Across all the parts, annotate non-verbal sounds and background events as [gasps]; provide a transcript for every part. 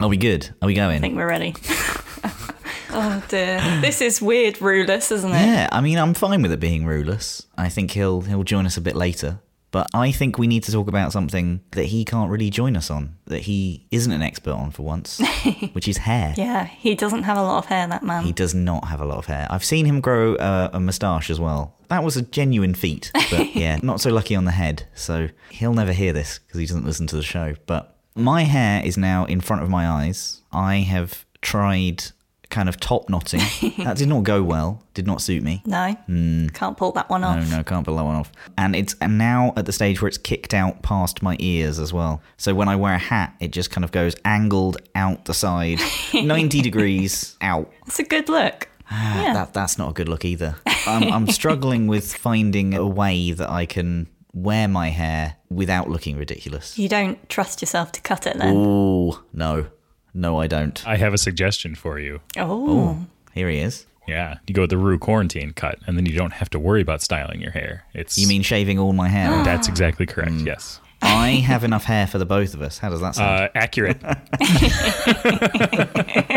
Are we good? Are we going? I think we're ready. [laughs] oh dear. This is weird, ruleless, isn't it? Yeah, I mean, I'm fine with it being ruleless. I think he'll he'll join us a bit later. But I think we need to talk about something that he can't really join us on, that he isn't an expert on for once, [laughs] which is hair. Yeah, he doesn't have a lot of hair, that man. He does not have a lot of hair. I've seen him grow uh, a moustache as well. That was a genuine feat, but [laughs] yeah, not so lucky on the head. So he'll never hear this because he doesn't listen to the show. But my hair is now in front of my eyes. I have tried kind of top knotting. [laughs] that did not go well. Did not suit me. no, hmm. can't pull that one off. No, no, can't pull that one off. And it's and now at the stage where it's kicked out past my ears as well. So when I wear a hat, it just kind of goes angled out the side, [laughs] 90 degrees out. It's a good look. Ah, yeah. That that's not a good look either. I'm, I'm struggling with finding a way that I can wear my hair without looking ridiculous. You don't trust yourself to cut it then. Oh no, no, I don't. I have a suggestion for you. Oh. Here he is. Yeah, you go with the Roo quarantine cut, and then you don't have to worry about styling your hair. It's You mean shaving all my hair? [gasps] that's exactly correct. Yes, I have enough hair for the both of us. How does that sound? uh, accurate. [laughs] [laughs]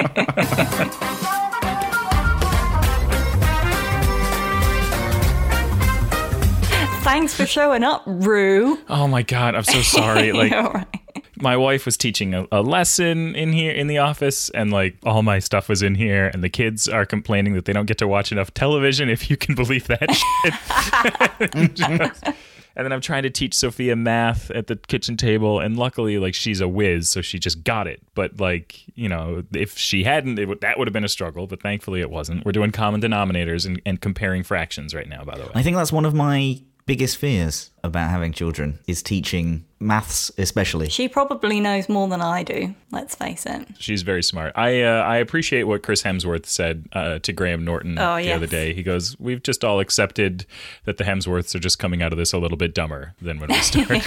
Thanks for showing up, Roo. oh my god, I'm so sorry. [laughs] Like You're all right. my wife was teaching a, a lesson in here in the office and like all my stuff was in here and the kids are complaining that they don't get to watch enough television if you can [laughs] believe that shit. [laughs] And then I'm trying to teach Sophia math at the kitchen table and luckily like she's a whiz so she just got it. But like, you know, if she hadn't it would, that would have been a struggle, but thankfully it wasn't. We're doing common denominators and, and comparing fractions right now by the way. I think that's one of my biggest fears about having children is teaching maths especially. She probably knows more than I do, let's face it. She's very smart. I uh, I appreciate what Chris Hemsworth said uh, to Graham Norton Oh, the yes. other day. He goes, "We've just all accepted that the Hemsworths are just coming out of this a little bit dumber than when we [laughs] started."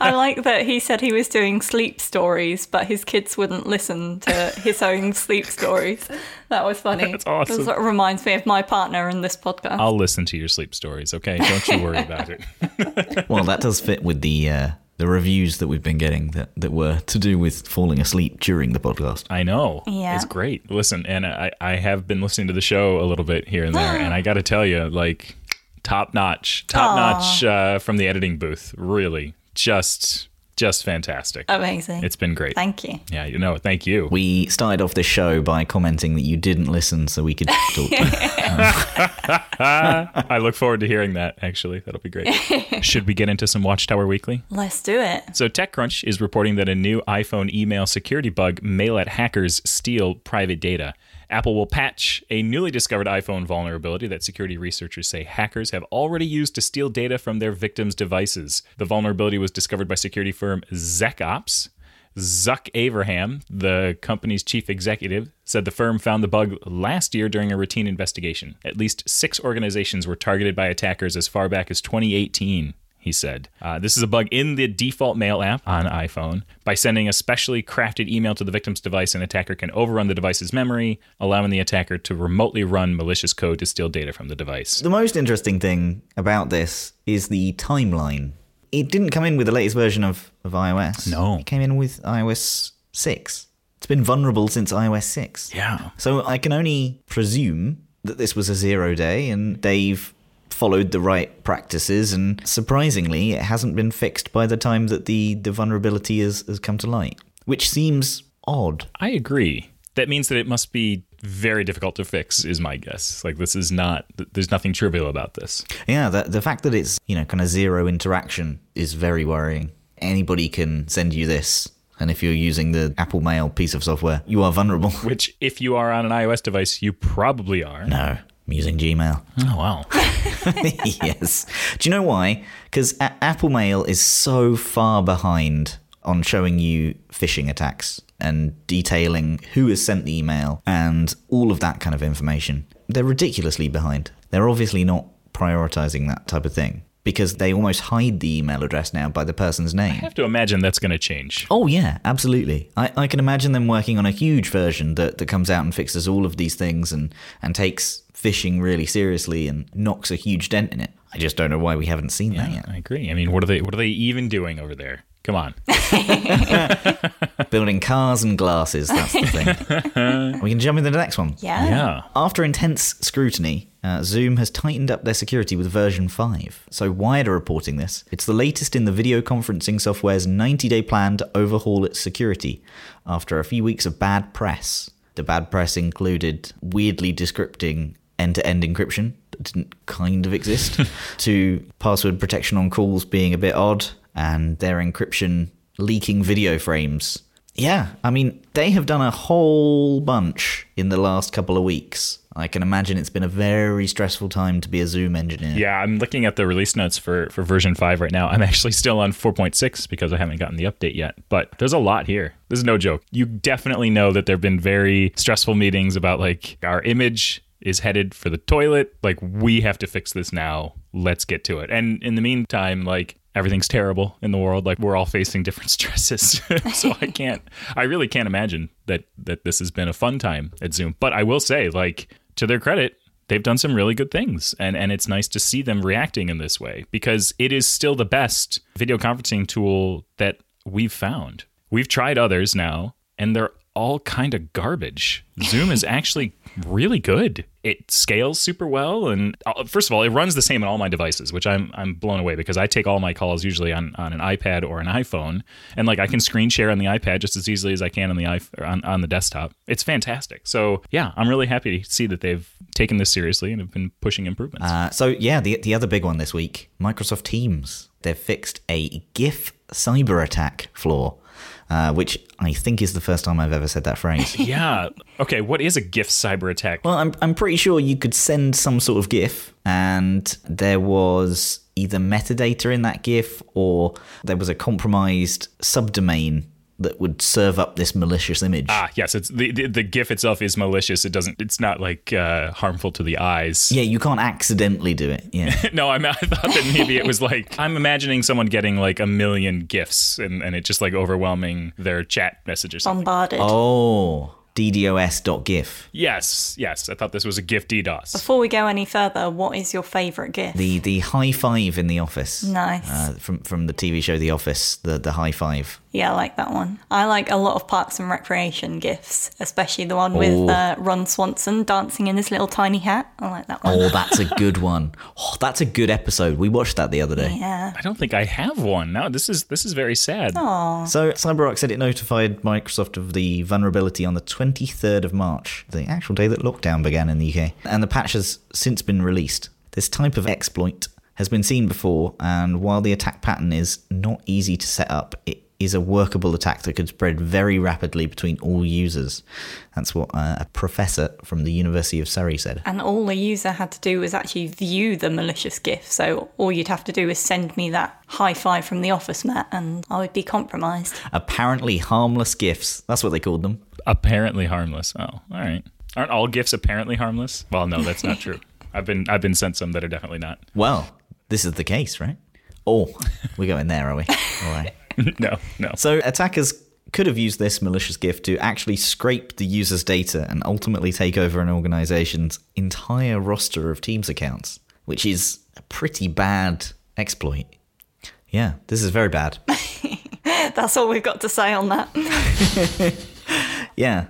I like that he said he was doing sleep stories, but his kids wouldn't listen to his own sleep stories. That was funny. That's awesome. That sort of reminds me of my partner in this podcast. I'll listen to your sleep stories, okay? Don't you worry about [laughs] it. [laughs] Well, that does fit with the uh, the reviews that we've been getting that, that were to do with falling asleep during the podcast. I know. Yeah. It's great. Listen, and I, I have been listening to the show a little bit here and there, [gasps] and I got to tell you, like, top notch, top notch uh, from the editing booth. Really, just just fantastic. Amazing. It's been great. Thank you. Yeah, you know, thank you. We started off the show by commenting that you didn't listen so we could talk. [laughs] [laughs] I look forward to hearing that, actually. That'll be great. [laughs] Should we get into some Watchtower Weekly? Let's do it. So, TechCrunch is reporting that a new iPhone email security bug may let hackers steal private data. Apple will patch a newly discovered iPhone vulnerability that security researchers say hackers have already used to steal data from their victims' devices. The vulnerability was discovered by security firm ZecOps. Zuk Avraham, the company's chief executive, said the firm found the bug last year during a routine investigation. At least six organizations were targeted by attackers as far back as 2018 he said. Uh, this is a bug in the default mail app on iPhone. By sending a specially crafted email to the victim's device, an attacker can overrun the device's memory, allowing the attacker to remotely run malicious code to steal data from the device. the most interesting thing about this is the timeline. It didn't come in with the latest version of, of iOS. No. It came in with iOS 6. It's been vulnerable since iOS 6. Yeah. So I can only presume that this was a zero day and they've followed the right practices and surprisingly it hasn't been fixed by the time that the, the vulnerability has, has come to light. Which seems odd. I agree. That means that it must be very difficult to fix, is my guess. Like, this is not, there's nothing trivial about this. Yeah, the, the fact that it's, you know, kind of zero interaction is very worrying. Anybody can send you this. And if you're using the Apple Mail piece of software, you are vulnerable. Which, if you are on an iOS device, you probably are. No, I'm using Gmail. Oh, wow. [laughs] [laughs] yes. Do you know why? Because A- Apple Mail is so far behind on showing you phishing attacks and detailing who has sent the email and all of that kind of information. They're ridiculously behind. They're obviously not prioritizing that type of thing because they almost hide the email address now by the person's name. I have to imagine that's going to change. Oh yeah, absolutely. I, I can imagine them working on a huge version that, that comes out and fixes all of these things and, and takes phishing really seriously and knocks a huge dent in it. I just don't know why we haven't seen that yet. I agree. I mean, what are they? What are they even doing over there? Come on. [laughs] Building cars and glasses, that's the thing. [laughs] we can jump into the next one. Yeah. Yeah. After intense scrutiny, uh, Zoom has tightened up their security with version 5. So Wired are reporting this. It's the latest in the video conferencing software's 90 day plan to overhaul its security after a few weeks of bad press. The bad press included weirdly descripting end to end encryption that didn't kind of exist, [laughs] to password protection on calls being a bit odd, and their encryption leaking video frames. Yeah, I mean, they have done a whole bunch in the last couple of weeks. I can imagine it's been a very stressful time to be a Zoom engineer. Yeah, I'm looking at the release notes for, for version 5 right now. I'm actually still on 4.6 because I haven't gotten the update yet. But there's a lot here. This is no joke. You definitely know that there have been very stressful meetings about like our image is headed for the toilet. Like, we have to fix this now. Let's get to it. And in the meantime, like, everything's terrible in the world. Like, we're all facing different [laughs] stresses. [laughs] so I can't, I really can't imagine that, that this has been a fun time at Zoom. But I will say, like, to their credit, they've done some really good things and and it's nice to see them reacting in this way because it is still the best video conferencing tool that we've found. We've tried others now and they're all kind of garbage. Zoom is [laughs] actually really good. It scales super well, and uh, first of all, it runs the same on all my devices, which I'm I'm blown away because I take all my calls usually on, on an iPad or an iPhone, and like I can screen share on the iPad just as easily as I can on the on, on the desktop. It's fantastic. So yeah, I'm really happy to see that they've taken this seriously and have been pushing improvements. Uh, so yeah, the the other big one this week, Microsoft Teams. They've fixed a GIF cyber attack flaw, uh, which I think is the first time I've ever said that phrase. [laughs] yeah. Okay. What is a GIF cyber attack? well, I'm I'm pretty sure you could send some sort of GIF, and there was either metadata in that GIF or there was a compromised subdomain that would serve up this malicious image. Ah, yes. It's the, the the GIF itself is malicious. It doesn't. It's not like uh, harmful to the eyes. yeah, you can't accidentally do it. Yeah. [laughs] No, I, I thought that maybe it was like [laughs] I'm imagining someone getting like a million gifs and, and it just like overwhelming their chat messages. or something. Bombarded. oh, DDoS.gif. Yes, yes. I thought this was a GIF DDoS. Before we go any further, what is your favourite GIF? The the high five in the office. Nice. Uh, from from the TV show The Office, the the high five. Yeah, I like that one. I like a lot of Parks and Recreation gifts, especially the one with uh, Ron Swanson dancing in his little tiny hat. I like that one. Oh, that's a good one. Oh, that's a good episode. We watched that the other day. Yeah. I don't think I have one. No, this is this is very sad. Aww. So CyberArk said it notified Microsoft of the vulnerability on the 23rd of March, the actual day that lockdown began in the UK. And the patch has since been released. This type of exploit has been seen before, and while the attack pattern is not easy to set up, it is a workable attack that could spread very rapidly between all users. That's what uh, a professor from the University of Surrey said. And all the user had to do was actually view the malicious GIF. So all you'd have to do is send me that high five from the office, Matt, and I would be compromised. Apparently harmless GIFs. That's what they called them. Apparently harmless. Oh, all right. Aren't all GIFs apparently harmless? Well, no, that's not true. [laughs] I've been I've been sent some that are definitely not. Well, this is the case, right? Oh, we're going there, are we? [laughs] All right. [laughs] no, no. So attackers could have used this malicious gift to actually scrape the user's data and ultimately take over an organization's entire roster of Teams accounts, which is a pretty bad exploit. Yeah, this is very bad. [laughs] That's all we've got to say on that. [laughs] Yeah.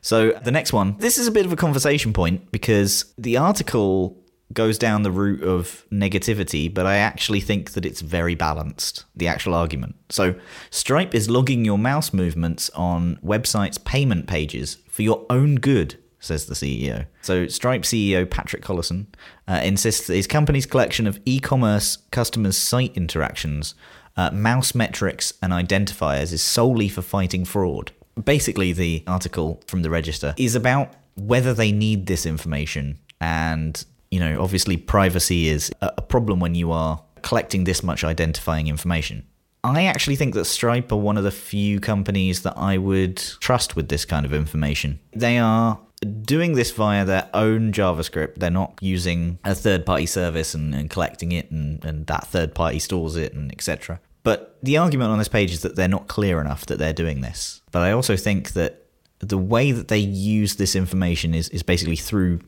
So the next one, this is a bit of a conversation point because the article goes down the route of negativity, but I actually think that it's very balanced, the actual argument. So Stripe is logging your mouse movements on websites' payment pages for your own good. Says the CEO. So, Stripe CEO Patrick Collison uh, insists that his company's collection of e commerce customers' site interactions, uh, mouse metrics, and identifiers is solely for fighting fraud basically the article from the register is about whether they need this information and you know obviously privacy is a problem when you are collecting this much identifying information. I actually think that stripe are one of the few companies that i would trust with this kind of information. They are doing this via their own javascript. They're not using a third party service and, and collecting it and, and that third party stores it and etc but the argument on this page is that they're not clear enough that they're doing this. But I also think that the way that they use this information is, is basically through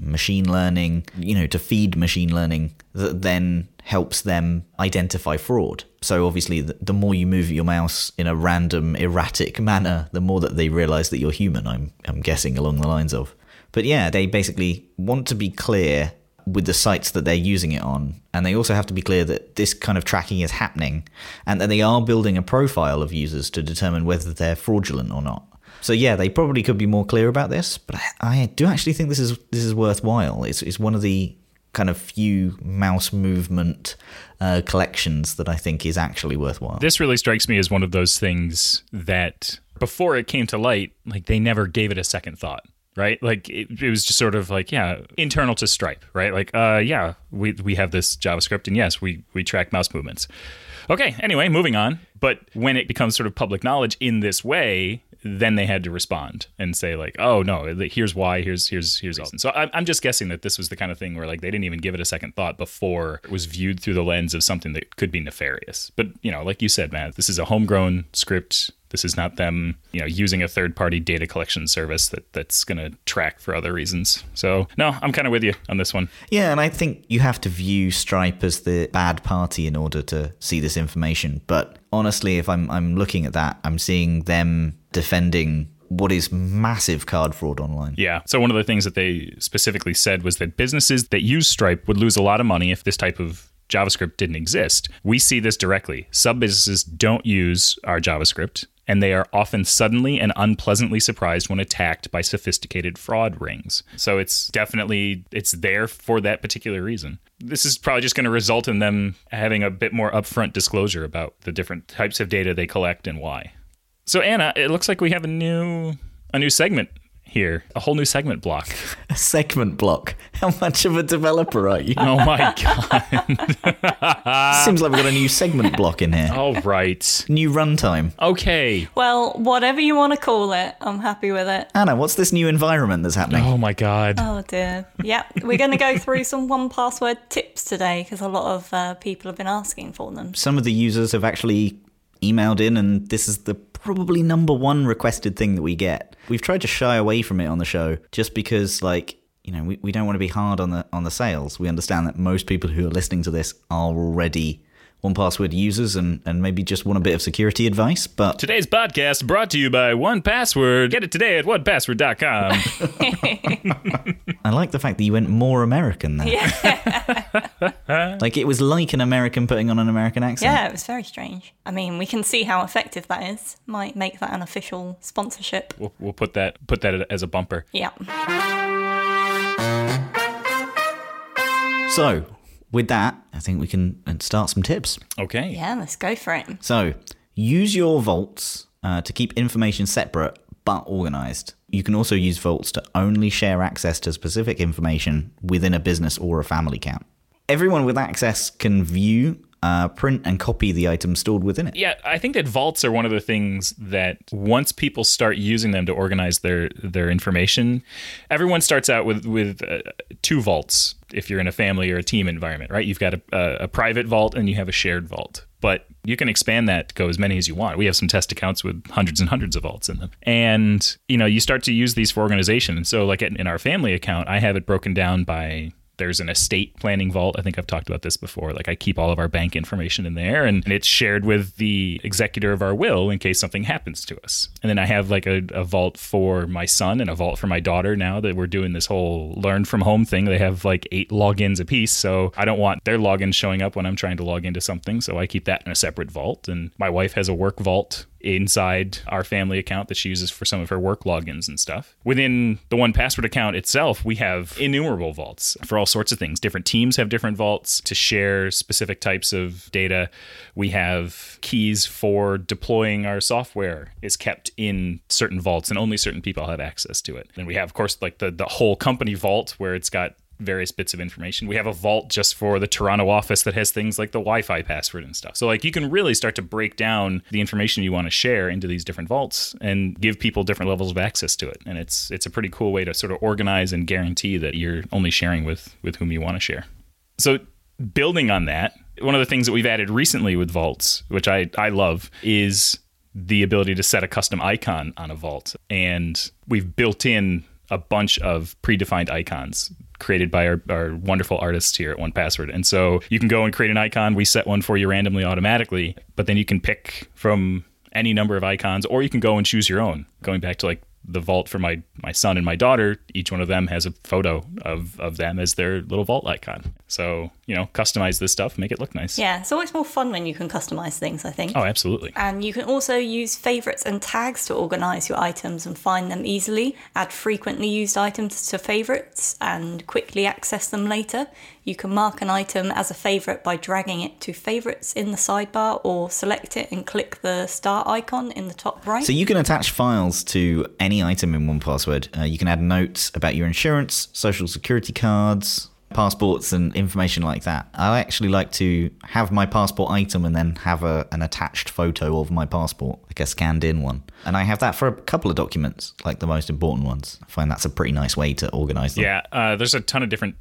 machine learning, you know, to feed machine learning that then helps them identify fraud. So obviously, the, the more you move your mouse in a random, erratic manner, the more that they realize that you're human. I'm I'm guessing along the lines of. But yeah, they basically want to be clear with the sites that they're using it on. And they also have to be clear that this kind of tracking is happening and that they are building a profile of users to determine whether they're fraudulent or not. So yeah, they probably could be more clear about this, but I, do actually think this is this is worthwhile. It's it's one of the kind of few mouse movement uh, collections that I think is actually worthwhile. This really strikes me as one of those things that before it came to light, like they never gave it a second thought right? Like it, it, was just sort of like yeah, internal to Stripe, right? Like uh, yeah, we we have this JavaScript, and yes, we we track mouse movements. Okay, anyway, moving on. But when it becomes sort of public knowledge in this way, then they had to respond and say like, "Oh no, here's why. Here's here's here's all." So I'm just guessing that this was the kind of thing where like they didn't even give it a second thought before it was viewed through the lens of something that could be nefarious. But you know, like you said, Matt, this is a homegrown script. This is not them, you know, using a third-party data collection service that that's going to track for other reasons. So no, I'm kind of with you on this one. Yeah, and I think you have to view Stripe as the bad party in order to see this information. But honestly, if I'm I'm looking at that, I'm seeing them defending what is massive card fraud online. Yeah. So one of the things that they specifically said was that businesses that use Stripe would lose a lot of money if this type of JavaScript didn't exist. We see this directly. Some businesses don't use our JavaScript and they are often suddenly and unpleasantly surprised when attacked by sophisticated fraud rings. So it's definitely it's there for that particular reason. This is probably just going to result in them having a bit more upfront disclosure about the different types of data they collect and why. So Anna, it looks like we have a new a new segment here, a whole new segment block. [laughs] A segment block. How much of a developer are you? Oh my [laughs] god! Seems like we've got a new segment block in here. All right. New runtime. Okay. Well, whatever you want to call it, I'm happy with it. Anna, what's this new environment that's happening? Oh my god. Oh dear. Yep, we're going to go through some one password tips today because a lot of uh, people have been asking for them. Some of the users have actually emailed in, and this is the probably number one requested thing that we get. We've tried to shy away from it on the show just because, like, you know, we, we don't want to be hard on the on the sales. We understand that most people who are listening to this are already one Password users and, and maybe just want a bit of security advice. But today's podcast brought to you by One Password. Get it today at onepassword.com. [laughs] I like the fact that you went more American there. Yeah. [laughs] like it was like an American putting on an American accent. Yeah, it was very strange. I mean, we can see how effective that is. Might make that an official sponsorship. We'll, we'll put that put that as a bumper. Yeah. So, with that, I think we can uh, start some tips. Okay. Yeah, let's go for it. So, use your vaults uh, to keep information separate but organized. You can also use vaults to only share access to specific information within a business or a family account. Everyone with access can view uh, print and copy the items stored within it. Yeah, I think that vaults are one of the things that once people start using them to organize their their information, everyone starts out with with uh, two vaults. If you're in a family or a team environment, right? You've got a, a, a private vault and you have a shared vault but you can expand that to go as many as you want. We have some test accounts with hundreds and hundreds of vaults in them. And, you know, you start to use these for organization. So like in our family account, I have it broken down by there's an estate planning vault. I think I've talked about this before. Like I keep all of our bank information in there and, and it's shared with the executor of our will in case something happens to us. And then I have like a, a vault for my son and a vault for my daughter now that we're doing this whole learn from home thing. They have like eight logins a piece. So I don't want their logins showing up when I'm trying to log into something. So I keep that in a separate vault. And my wife has a work vault inside our family account that she uses for some of her work logins and stuff. Within the one password account itself, we have innumerable vaults for all sorts of things. Different teams have different vaults to share specific types of data. We have keys for deploying our software is kept in certain vaults and only certain people have access to it. Then we have of course like the the whole company vault where it's got various bits of information. We have a vault just for the Toronto office that has things like the Wi Fi password and stuff. So, like, you can really start to break down the information you want to share into these different vaults and give people different levels of access to it. And it's it's a pretty cool way to sort of organize and guarantee that you're only sharing with with whom you want to share. So, building on that, one of the things that we've added recently with vaults, which I, I love, is the ability to set a custom icon on a vault. And we've built in a bunch of predefined icons created by our, our wonderful artists here at One Password. And so you can go and create an icon. We set one for you randomly automatically, but then you can pick from any number of icons, or you can go and choose your own. Going back to like the vault for my my son and my daughter each one of them has a photo of of them as their little vault icon so you know customize this stuff make it look nice Yeah, it's always more fun when you can customize things, I think. oh absolutely And you can also use favorites and tags to organize your items and find them easily, add frequently used items to favorites, and quickly access them later. You can mark an item as a favorite by dragging it to favorites in the sidebar or select it and click the star icon in the top right. So you can attach files to any item in one password. Uh, you can add notes about your insurance, social security cards, passports, and information like that. I actually like to have my passport item and then have a, an attached photo of my passport, like a scanned in one. And I have that for a couple of documents, like the most important ones. I find that's a pretty nice way to organize them. Yeah, uh, there's a ton of different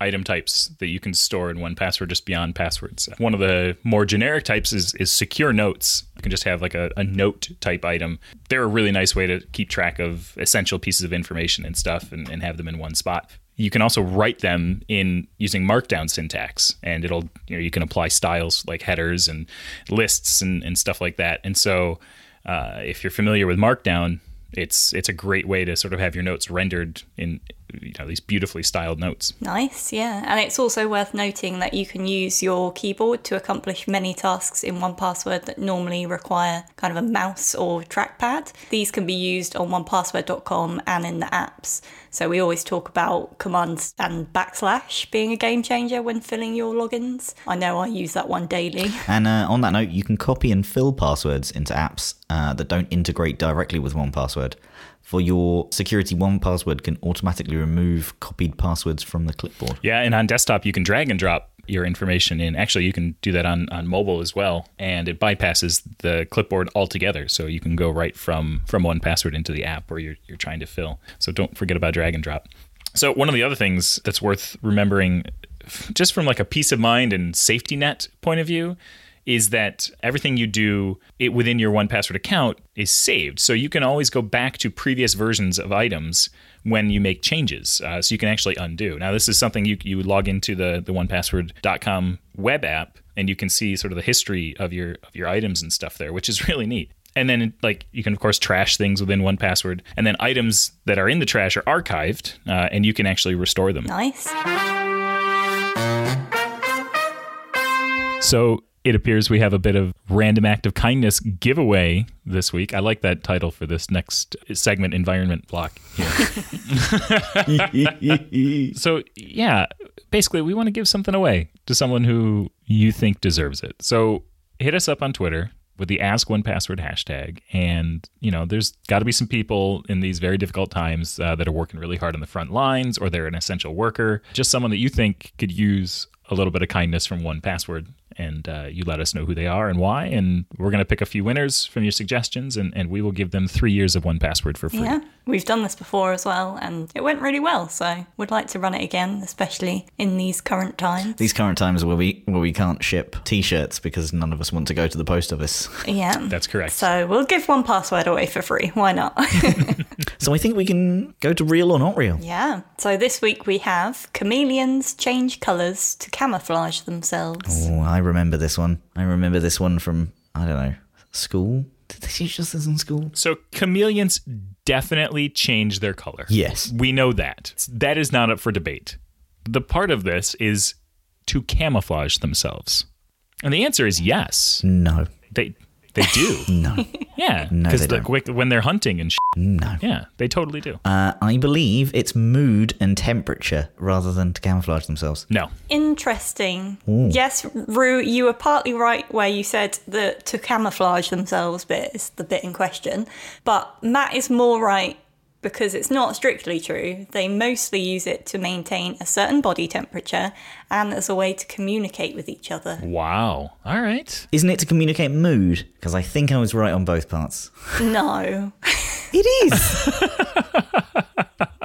item types that you can store in one password just beyond passwords. One of the more generic types is, is secure notes. You can just have like a, a note type item. They're a really nice way to keep track of essential pieces of information and stuff and, and have them in one spot. You can also write them in using markdown syntax and it'll you know you can apply styles like headers and lists and, and stuff like that. And so uh, if you're familiar with markdown, it's it's a great way to sort of have your notes rendered in you know these beautifully styled notes. Nice, yeah. And it's also worth noting that you can use your keyboard to accomplish many tasks in one password that normally require kind of a mouse or trackpad. These can be used on onepassword.com and in the apps. So we always talk about commands and backslash being a game changer when filling your logins. I know I use that one daily. [laughs] And uh, on that note, you can copy and fill passwords into apps uh, that don't integrate directly with one password. For your security, one password can automatically remove copied passwords from the clipboard. Yeah, and on desktop you can drag and drop your information in. Actually, you can do that on, on mobile as well, and it bypasses the clipboard altogether. So you can go right from from one password into the app where you're you're trying to fill. So don't forget about drag and drop. So one of the other things that's worth remembering, just from like a peace of mind and safety net point of view, is that everything you do it within your one password account is saved. So you can always go back to previous versions of items when you make changes. Uh, so you can actually undo. Now this is something you you log into the the onepassword.com web app and you can see sort of the history of your of your items and stuff there, which is [laughs] really neat. And then like you can of course trash things within one password and then items that are in the trash are archived uh, and you can actually restore them. Nice. So it appears we have a bit of random act of kindness giveaway this week. I like that title for this next segment environment block here. [laughs] so, yeah, basically, we want to give something away to someone who you think deserves it. So, hit us up on Twitter with the ask one password hashtag and you know there's got to be some people in these very difficult times uh, that are working really hard on the front lines or they're an essential worker just someone that you think could use a little bit of kindness from one password and uh, you let us know who they are and why and we're going to pick a few winners from your suggestions and, and we will give them three years of one password for free Yeah, we've done this before as well, and it went really well. So we'd like to run it again, especially in these current times. These current times where we where we can't ship T-shirts because none of us want to go to the post office. Yeah, [laughs] that's correct So we'll give one password away for free. Why not? [laughs] [laughs] So I think we can go to real or not real. yeah. So this week we have chameleons change colours to camouflage themselves. Oh, I remember this one. I remember this one from I don't know school. Did they teach us this in school? so chameleons definitely change their color Yes. We know that. That is not up for debate. The part of this is to camouflage themselves. And the answer is yes. No. They they do. [laughs] No. Yeah. No, Because they the, when they're hunting and sh- No. yeah, they totally do. Uh, I believe it's mood and temperature rather than to camouflage themselves. No. Interesting. Yes, Roo, you were partly right where you said that to camouflage themselves bit is the bit in question. But Matt is more right because it's not strictly true. They mostly use it to maintain a certain body temperature and as a way to communicate with each other. Wow. All right. Isn't it to communicate mood? Because I think I was right on both parts. No. It is.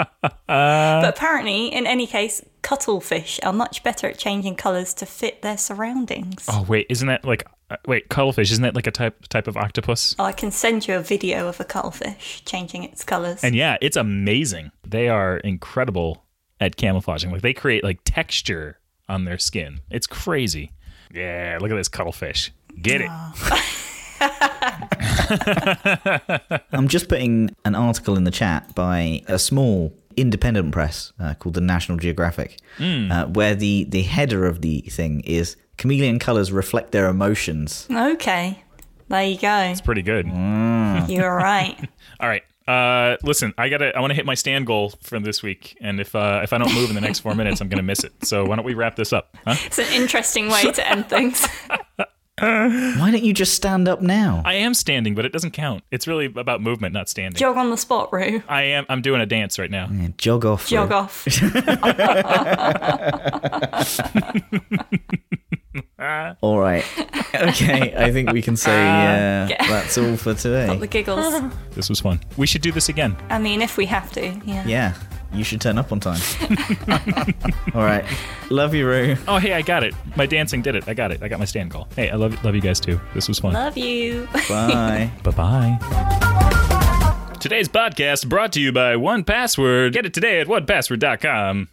[laughs] but apparently, in any case, cuttlefish are much better at changing colours to fit their surroundings. Oh wait, isn't that like uh, wait cuttlefish? Isn't that like a type type of octopus? Oh, I can send you a video of a cuttlefish changing its colours. And yeah, it's amazing. They are incredible at camouflaging. Like they create like texture on their skin. It's crazy. Yeah, look at this cuttlefish. Get it. [laughs] I'm just putting an article in the chat by a small independent press uh, called the National Geographic, uh, where the, the header of the thing is chameleon colors reflect their emotions. Okay. There you go. It's pretty good. [laughs] You were right. [laughs] All right. Uh, listen, I gotta. I want to hit my stand goal for this week, and if uh, if I don't move in the next four minutes, I'm gonna miss it. So why don't we wrap this up? Huh? It's an interesting way to end things. [laughs] Why don't you just stand up now? I am standing, but it doesn't count. It's really about movement, not standing. Jog on the spot, Roo. I am. I'm doing a dance right now. Yeah, jog off. Jog Roo. off. [laughs] [laughs] All right. Okay, I think we can say uh, Yeah. that's all for today. the giggles. This was fun. We should do this again. I mean, if we have to, yeah. Yeah, you should turn up on time. [laughs] all right. Love you, Roo. Oh, hey, I got it. My dancing did it. I got it. I got my stand call. Hey, I love love you guys too. This was fun. Love you. Bye. [laughs] Bye bye. Today's podcast brought to you by One Password. Get it today at onepassword.com.